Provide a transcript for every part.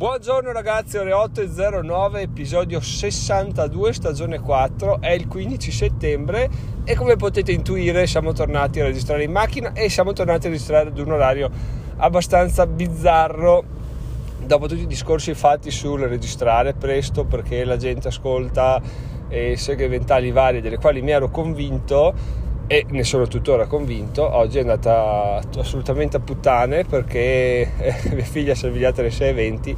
Buongiorno ragazzi, ore 8.09, episodio 62, stagione 4, è il 15 settembre e come potete intuire siamo tornati a registrare in macchina e siamo tornati a registrare ad un orario abbastanza bizzarro. Dopo tutti i discorsi fatti sul registrare presto perché la gente ascolta e segue ventagli vari delle quali mi ero convinto e ne sono tuttora convinto. Oggi è andata assolutamente a puttane perché eh, mia figlia si è svegliata alle 6.20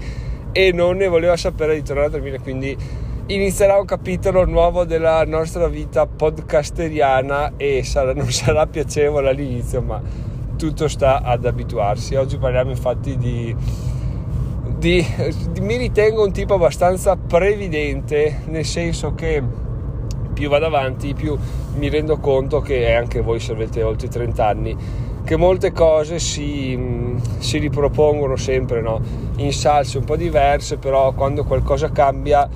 e non ne voleva sapere di tornare a dormire, quindi inizierà un capitolo nuovo della nostra vita podcasteriana e sarà, non sarà piacevole all'inizio, ma tutto sta ad abituarsi. Oggi parliamo infatti di, di, di mi ritengo un tipo abbastanza previdente, nel senso che più vado avanti, più mi rendo conto che anche voi se avete oltre i 30 anni, che molte cose si, mm, si ripropongono sempre no? in salse un po' diverse, però quando qualcosa cambia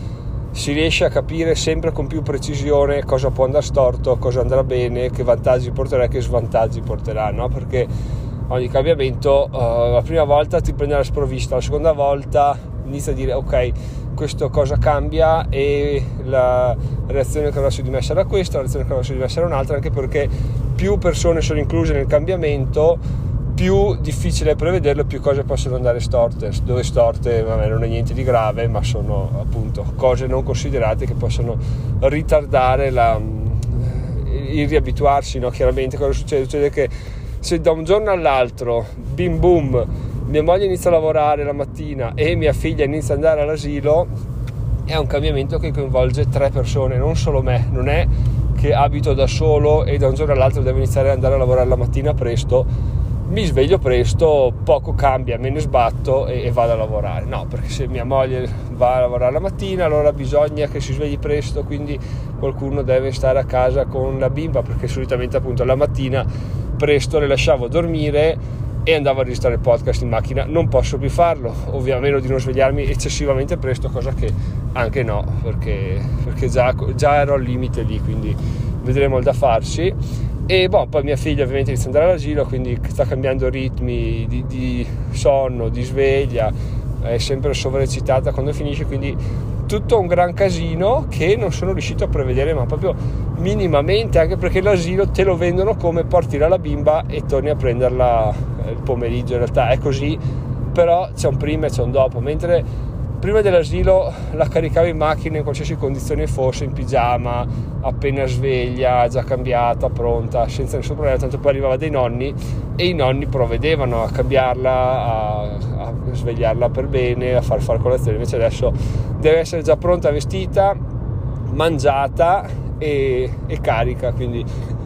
si riesce a capire sempre con più precisione cosa può andare storto, cosa andrà bene, che vantaggi porterà e che svantaggi porterà, no? perché ogni cambiamento uh, la prima volta ti prende la sprovvista, la seconda volta inizia a dire ok questo cosa cambia e la reazione che avrà su di me sarà questa, la reazione che avrà su di me sarà un'altra, anche perché più persone sono incluse nel cambiamento, più difficile è prevederlo, più cose possono andare storte. Dove storte vabbè, non è niente di grave, ma sono appunto cose non considerate che possono ritardare la, il riabituarsi. No? Chiaramente cosa succede? Succede che se da un giorno all'altro, bim boom, mia moglie inizia a lavorare la mattina e mia figlia inizia ad andare all'asilo, è un cambiamento che coinvolge tre persone, non solo me, non è che abito da solo e da un giorno all'altro devo iniziare ad andare a lavorare la mattina presto, mi sveglio presto, poco cambia, me ne sbatto e, e, vado a lavorare. No, perché se mia moglie va a lavorare la mattina, allora bisogna che si svegli presto, quindi qualcuno deve stare a casa con la bimba, perché solitamente appunto la mattina presto le lasciavo dormire e andavo a registrare il podcast in macchina. Non posso più farlo, ovviamente a meno di non svegliarmi eccessivamente presto, cosa che anche no, perché, perché già, già, ero al limite lì, quindi vedremo il da farsi. E boh, poi mia figlia ovviamente inizia ad andare all'asilo, quindi sta cambiando ritmi di, di sonno, di sveglia, è sempre sovraeccitata quando finisce, quindi tutto un gran casino che non sono riuscito a prevedere, ma proprio minimamente, anche perché l'asilo te lo vendono come porti la bimba e torni a prenderla il pomeriggio, in realtà è così, però c'è un prima e c'è un dopo, mentre prima dell'asilo la caricavo in macchina in qualsiasi condizione fosse, in pigiama, appena sveglia, già cambiata, pronta, senza nessun problema, tanto poi arrivava dai nonni e i nonni provvedevano a cambiarla, a, a svegliarla per bene, a far fare colazione, invece adesso deve essere già pronta, vestita, mangiata e, e carica, quindi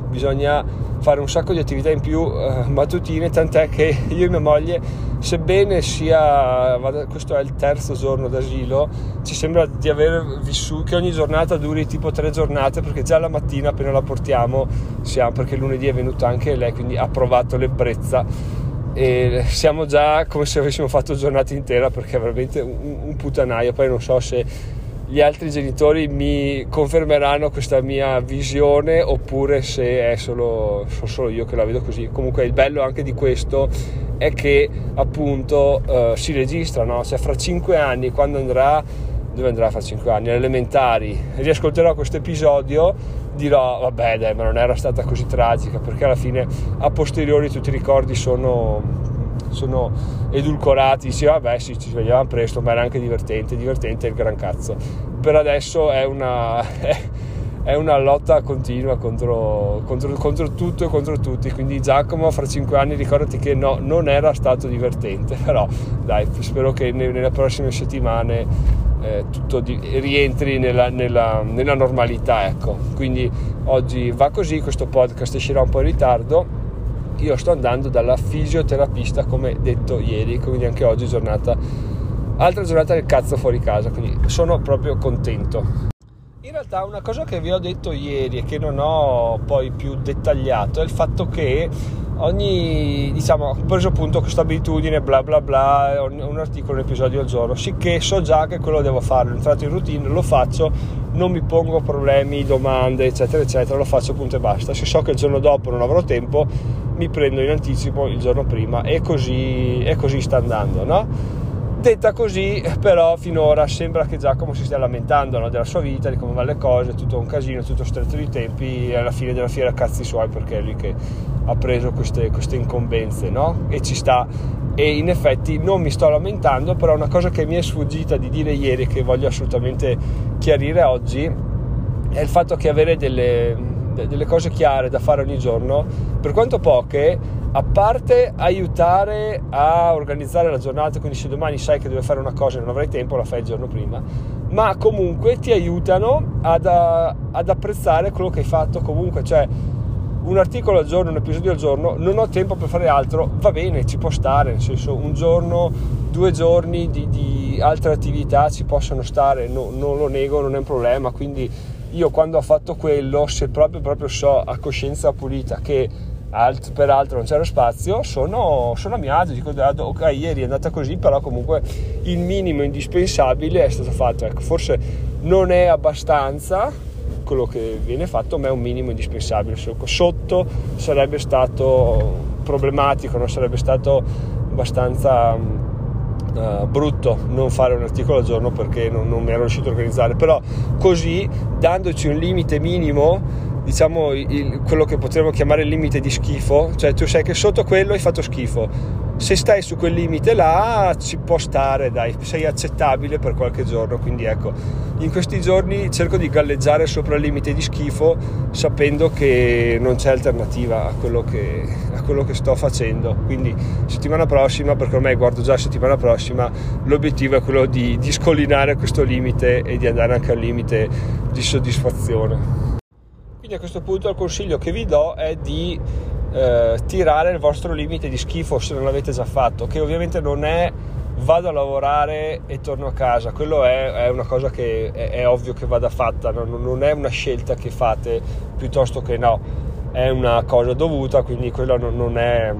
bisogna fare un sacco di attività in più uh, mattutine, tant'è che io e mia moglie, sebbene sia, questo è il terzo giorno d'asilo, ci sembra di aver vissuto, che ogni giornata duri tipo tre giornate, perché già la mattina appena la portiamo, siamo, perché lunedì è venuta anche lei, quindi ha provato l'ebbrezza. E siamo già come se avessimo fatto giornata intera perché è veramente un, un puttanaio, poi non so se gli altri genitori mi confermeranno questa mia visione oppure se è solo, sono solo io che la vedo così. Comunque il bello anche di questo è che appunto uh, si registra, no? cioè fra cinque anni quando andrà, dove andrà fra cinque anni? Alle elementari, riascolterò questo episodio, dirò vabbè dai ma non era stata così tragica perché alla fine a posteriori tutti i ricordi sono sono edulcorati, sì vabbè sì ci svegliavamo presto ma era anche divertente, divertente il gran cazzo. Per adesso è una, è una lotta continua contro, contro, contro, tutto e contro tutti, quindi Giacomo fra cinque anni ricordati che no, non era stato divertente, però dai, spero che nelle prossime settimane eh, tutto di, rientri nella, nella, nella normalità, ecco. Quindi oggi va così, questo podcast uscirà un po' in ritardo io sto andando dalla fisioterapista come detto ieri, quindi anche oggi giornata, altra giornata del cazzo fuori casa, quindi sono proprio contento. In realtà una cosa che vi ho detto ieri e che non ho poi più dettagliato è il fatto che ogni, diciamo, ho preso appunto questa abitudine, bla bla bla, un articolo, un episodio al giorno, sicché so già che quello devo fare, ho entrato in routine, lo faccio, non mi pongo problemi, domande, eccetera, eccetera, lo faccio punto e basta. Se so che il giorno dopo non avrò tempo, mi prendo in anticipo il giorno prima e così, e così sta andando, no? Detta così, però, finora sembra che Giacomo si stia lamentando no, della sua vita, di come vanno le cose, tutto un casino, tutto stretto di tempi, alla fine della fiera cazzi suoi perché è lui che ha preso queste, queste incombenze, no? E ci sta. E in effetti non mi sto lamentando, però una cosa che mi è sfuggita di dire ieri, che voglio assolutamente chiarire oggi, è il fatto che avere delle, delle cose chiare da fare ogni giorno, per quanto poche, a parte aiutare a organizzare la giornata, quindi se domani sai che devi fare una cosa e non avrai tempo, la fai il giorno prima, ma comunque ti aiutano ad, ad apprezzare quello che hai fatto comunque, cioè un articolo al giorno, un episodio al giorno, non ho tempo per fare altro, va bene, ci può stare, nel senso un giorno, due giorni di, di altre attività ci possono stare, no, non lo nego, non è un problema, quindi io quando ho fatto quello, se proprio, proprio so a coscienza pulita che alt, peraltro non c'era spazio, sono, sono a mio agio, dico ok ieri è andata così, però comunque il minimo indispensabile è stato fatto, ecco, forse non è abbastanza quello che viene fatto, ma è un minimo indispensabile, sotto sarebbe stato problematico, non sarebbe stato abbastanza Uh, brutto non fare un articolo al giorno perché non, non mi ero riuscito a organizzare però così dandoci un limite minimo diciamo il, quello che potremmo chiamare il limite di schifo, cioè tu sai che sotto quello hai fatto schifo. Se stai su quel limite là ci può stare, dai, sei accettabile per qualche giorno, quindi ecco, in questi giorni cerco di galleggiare sopra il limite di schifo sapendo che non c'è alternativa a quello che, a quello che sto facendo. Quindi settimana prossima, perché ormai guardo già settimana prossima, l'obiettivo è quello di, di scollinare questo limite e di andare anche al limite di soddisfazione. Quindi a questo punto il consiglio che vi do è di eh, tirare il vostro limite di schifo se non l'avete già fatto, che ovviamente non è vado a lavorare e torno a casa, quello è, è una cosa che è, è, ovvio che vada fatta, non, non è una scelta che fate piuttosto che no, è una cosa dovuta, quindi quello non, non è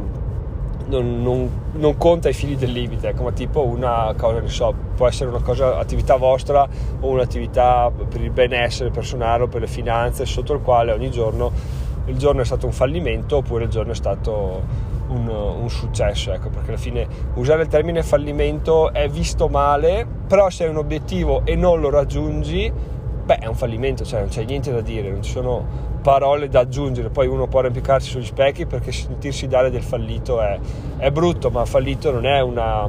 non, non, non, conta i fili del limite, come tipo una cosa, ne so, può essere una cosa, attività vostra o un'attività per il benessere personale o per le finanze, sotto il quale ogni giorno il giorno è stato un fallimento oppure il giorno è stato un, un successo, ecco, perché alla fine usare il termine fallimento è visto male, però se hai un obiettivo e non lo raggiungi, beh, è un fallimento, cioè non c'è niente da dire, non ci sono parole da aggiungere, poi uno può arrampicarsi sugli specchi perché sentirsi dare del fallito è, è brutto, ma fallito non è una,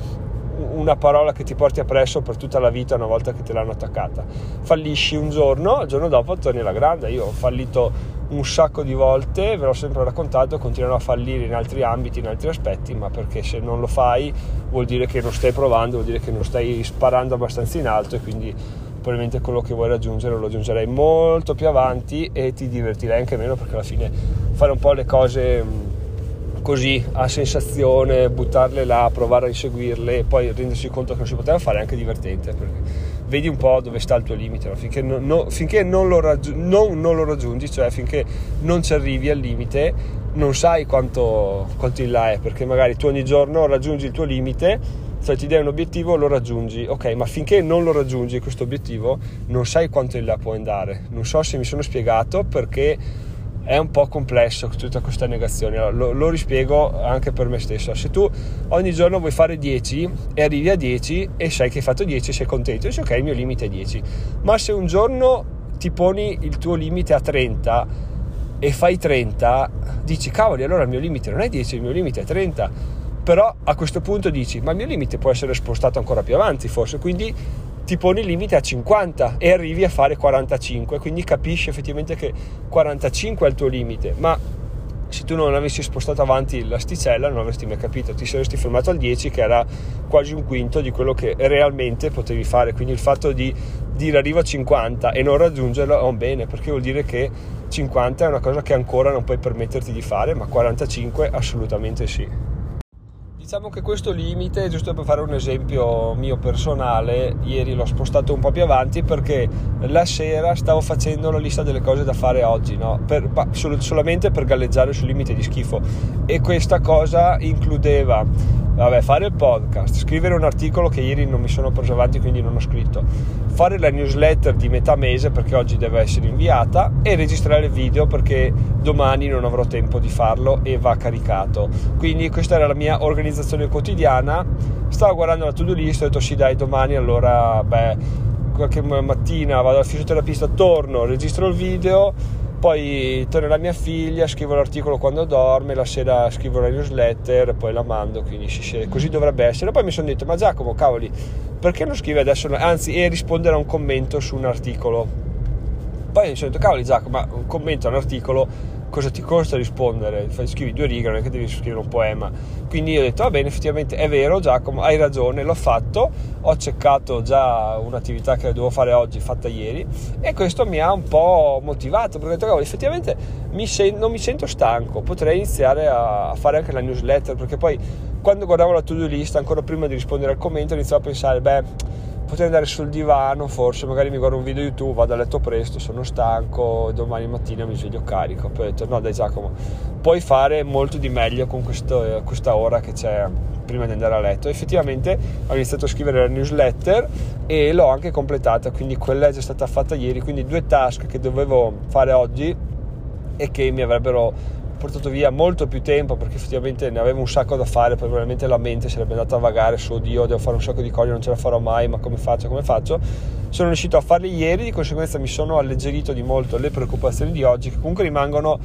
una parola che ti porti appresso per tutta la vita una volta che te l'hanno attaccata. Fallisci un giorno, il giorno dopo torni alla grande. Io ho fallito un sacco di volte, ve l'ho sempre raccontato, continuerò a fallire in altri ambiti, in altri aspetti, ma perché se non lo fai vuol dire che non stai provando, vuol dire che non stai sparando abbastanza in alto e quindi probabilmente quello che vuoi raggiungere lo raggiungerai molto più avanti e ti divertirai anche meno perché alla fine fare un po' le cose così a sensazione, buttarle là, provare a inseguirle e poi rendersi conto che non si poteva fare è anche divertente perché vedi un po' dove sta il tuo limite no? finché, non, no, finché non, lo raggi- non, non, lo raggiungi cioè finché non ci arrivi al limite non sai quanto, quanto in là è perché magari tu ogni giorno raggiungi il tuo limite cioè ti dai un obiettivo, lo raggiungi, ok, ma finché non lo raggiungi questo obiettivo non sai quanto in là può andare. Non so se mi sono spiegato perché è un po' complesso tutta questa negazione. Allora, lo, lo, rispiego anche per me stesso. Se tu ogni giorno vuoi fare 10 e arrivi a 10 e sai che hai fatto 10 e sei contento, dici ok, il mio limite è 10. Ma se un giorno ti poni il tuo limite a 30 e fai 30, dici cavoli, allora il mio limite non è 10, il mio limite è 30 però a questo punto dici ma il mio limite può essere spostato ancora più avanti forse? Quindi ti poni il limite a 50 e arrivi a fare 45 quindi capisci effettivamente che 45 è il tuo limite. Ma se tu non avessi spostato avanti l'asticella non avresti mai capito. Ti saresti fermato al 10 che era quasi un quinto di quello che realmente potevi fare. Quindi il fatto di dire arrivo a 50 e non raggiungerlo è un bene perché vuol dire che 50 è una cosa che ancora non puoi permetterti di fare ma 45 assolutamente sì Diciamo che questo limite, giusto per fare un esempio mio personale, ieri l'ho spostato un po' più avanti perché la sera stavo facendo la lista delle cose da fare oggi, no? per, sol- solamente per galleggiare sul limite di schifo e questa cosa includeva vabbè, fare il podcast, scrivere un articolo che ieri non mi sono preso avanti quindi non ho scritto, fare la newsletter di metà mese perché oggi deve essere inviata e registrare il video perché domani non avrò tempo di farlo e va caricato. Quindi questa era la mia organizzazione quotidiana. Stavo guardando la to-do list, ho detto sì dai domani allora beh qualche mattina vado al fisioterapista, torno, registro il video poi torno la mia figlia, scrivo l'articolo quando dorme, la sera scrivo la newsletter, poi la mando, quindi così dovrebbe essere. Poi mi sono detto, ma Giacomo, cavoli, perché non scrivi adesso, anzi, e rispondere a un commento su un articolo? Poi mi sono detto, cavoli Giacomo, ma un commento a un articolo cosa ti costa rispondere? Scrivi due righe, non è che devi scrivere un poema. Quindi ho detto, va bene, effettivamente è vero Giacomo, hai ragione, l'ho fatto, ho ceccato già un'attività che dovevo fare oggi, fatta ieri, e questo mi ha un po' motivato, perché ho detto, cavolo, effettivamente mi sen- non mi sento stanco, potrei iniziare a fare anche la newsletter, perché poi quando guardavo la to-do list, ancora prima di rispondere al commento, iniziavo a pensare, beh potrei andare sul divano, forse magari mi guardo un video YouTube, vado a letto presto, sono stanco, domani mattina mi sveglio carico. Poi ho detto no dai Giacomo, puoi fare molto di meglio con questo, questa ora che c'è prima di andare a letto. Effettivamente ho iniziato a scrivere la newsletter e l'ho anche completata, quindi quella è già stata fatta ieri, quindi due task che dovevo fare oggi e che mi avrebbero portato via molto più tempo perché effettivamente ne avevo un sacco da fare, poi probabilmente la mente sarebbe andata a vagare su oddio, devo fare un sacco di cose, non ce la farò mai, ma come faccio, come faccio? Sono riuscito a farli ieri, di conseguenza mi sono alleggerito di molto le preoccupazioni di oggi che comunque rimangono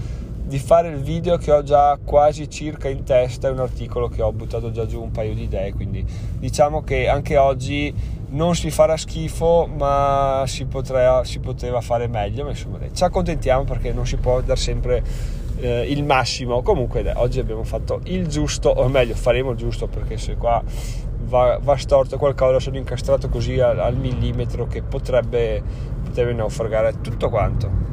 di fare il video che ho già quasi circa in testa, è un articolo che ho buttato già giù un paio di idee, quindi diciamo che anche oggi non si farà schifo, ma si, potrà, si poteva fare meglio, ma insomma ci accontentiamo perché non si può dar sempre eh, il massimo. Comunque dai, oggi abbiamo fatto il giusto, o meglio faremo il giusto perché se qua va, va storto qualcosa sono incastrato così al, al millimetro che potrebbe, potrebbe naufragare tutto quanto.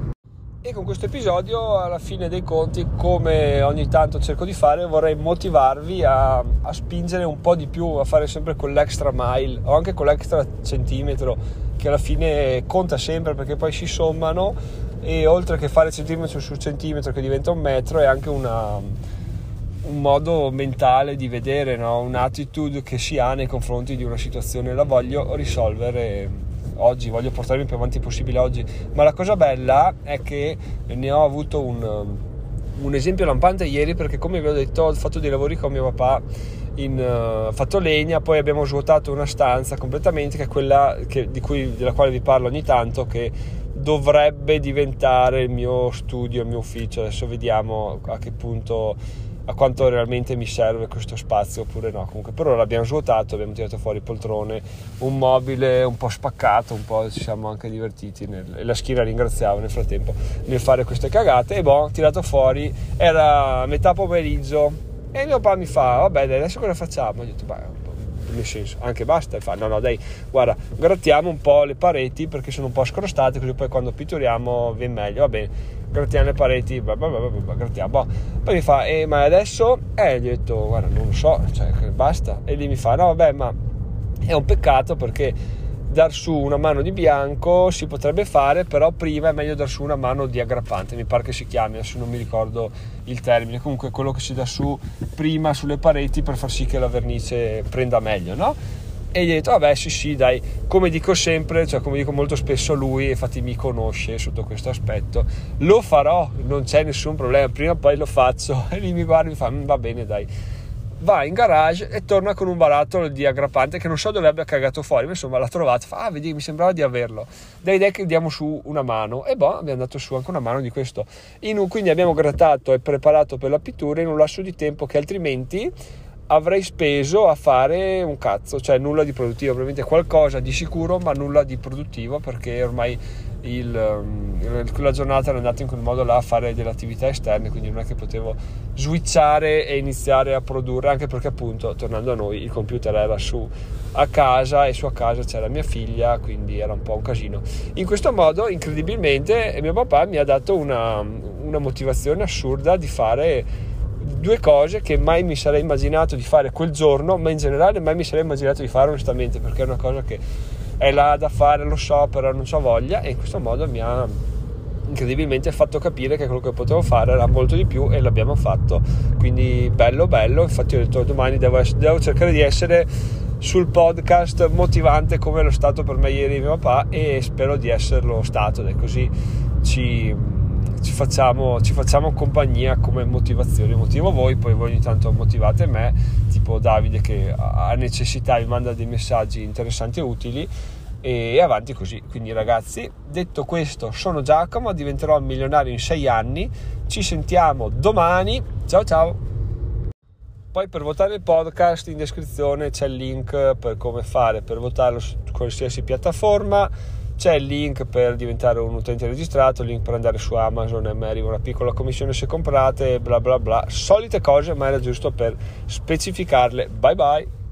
E con questo episodio, alla fine dei conti, come ogni tanto cerco di fare, vorrei motivarvi a, a spingere un po' di più, a fare sempre quell'extra mile o anche quell'extra centimetro che alla fine conta sempre perché poi si sommano e oltre che fare centimetro su centimetro che diventa un metro è anche una, un modo mentale di vedere, no? un'attitude che si ha nei confronti di una situazione, la voglio risolvere oggi, voglio portarmi più avanti possibile oggi, ma la cosa bella è che ne ho avuto un, un esempio lampante ieri perché come vi ho detto ho fatto dei lavori con mio papà in, uh, fatto legna, poi abbiamo svuotato una stanza completamente che è quella che, cui, della quale vi parlo ogni tanto che dovrebbe diventare il mio studio, il mio ufficio. Adesso vediamo a che punto, a quanto realmente mi serve questo spazio oppure no. Comunque per ora l'abbiamo svuotato, abbiamo tirato fuori poltrone, un mobile un po' spaccato, un po' ci siamo anche divertiti nel, e la schiena ringraziava nel frattempo nel fare queste cagate e boh, tirato fuori, era metà pomeriggio e mio papà mi fa, vabbè adesso cosa facciamo? Ho detto, beh, nel senso, anche basta, fa, no no dai, guarda, grattiamo un po' le pareti perché sono un po' scrostate, così poi quando pitturiamo viene meglio, va bene, grattiamo le pareti, blah, blah, blah, blah, grattiamo, boh. poi mi fa, eh, ma adesso? Eh, gli ho detto, guarda, non lo so, cioè, basta, e lì mi fa, no vabbè, ma è un peccato perché dar su una mano di bianco si potrebbe fare, però prima è meglio dar su una mano di aggrappante, mi pare che si chiami, adesso non mi ricordo il termine, comunque quello che si dà su prima sulle pareti per far sì che la vernice prenda meglio, no? E gli ho detto, vabbè sì sì dai, come dico sempre, cioè come dico molto spesso a lui, infatti mi conosce sotto questo aspetto, lo farò, non c'è nessun problema, prima o poi lo faccio, e lui mi guarda e mi fa, mm, va bene dai va in garage e torna con un barattolo di aggrappante che non so dove abbia cagato fuori, ma insomma l'ha trovato, fa, ah vedi, mi sembrava di averlo. Dai dai che diamo su una mano e boh, abbiamo dato su anche una mano di questo. Un, quindi abbiamo grattato e preparato per la pittura in un lasso di tempo che altrimenti avrei speso a fare un cazzo, cioè nulla di produttivo, probabilmente qualcosa di sicuro, ma nulla di produttivo perché ormai il, um, quella giornata ero andato in quel modo là a fare delle attività esterne, quindi non è che potevo switchare e iniziare a produrre, anche perché appunto, tornando a noi, il computer era su a casa e su a casa c'era mia figlia, quindi era un po' un casino. In questo modo, incredibilmente, mio papà mi ha dato una, una motivazione assurda di fare due cose che mai mi sarei immaginato di fare quel giorno, ma in generale mai mi sarei immaginato di fare onestamente, perché è una cosa che è là da fare, lo so, però non ho voglia e in questo modo mi ha, incredibilmente fatto capire che quello che potevo fare era molto di più e l'abbiamo fatto. Quindi bello bello. Infatti ho detto domani devo, devo cercare di essere sul podcast motivante come lo stato per me ieri mio papà e spero di esserlo stato. Ed è così ci, ci, facciamo, ci facciamo compagnia come motivazione motivo voi poi voi ogni tanto motivate me tipo Davide che ha necessità mi manda dei messaggi interessanti e utili e avanti così. Quindi ragazzi, detto questo, sono Giacomo, diventerò milionario in sei anni. Ci sentiamo domani. Ciao ciao. Poi per votare il podcast in descrizione c'è il link per come fare per votarlo su qualsiasi piattaforma. C'è il link per diventare un utente registrato, il link per andare su Amazon e mi arriva una piccola commissione se comprate, bla bla bla. Solite cose, ma era giusto per specificarle. Bye bye.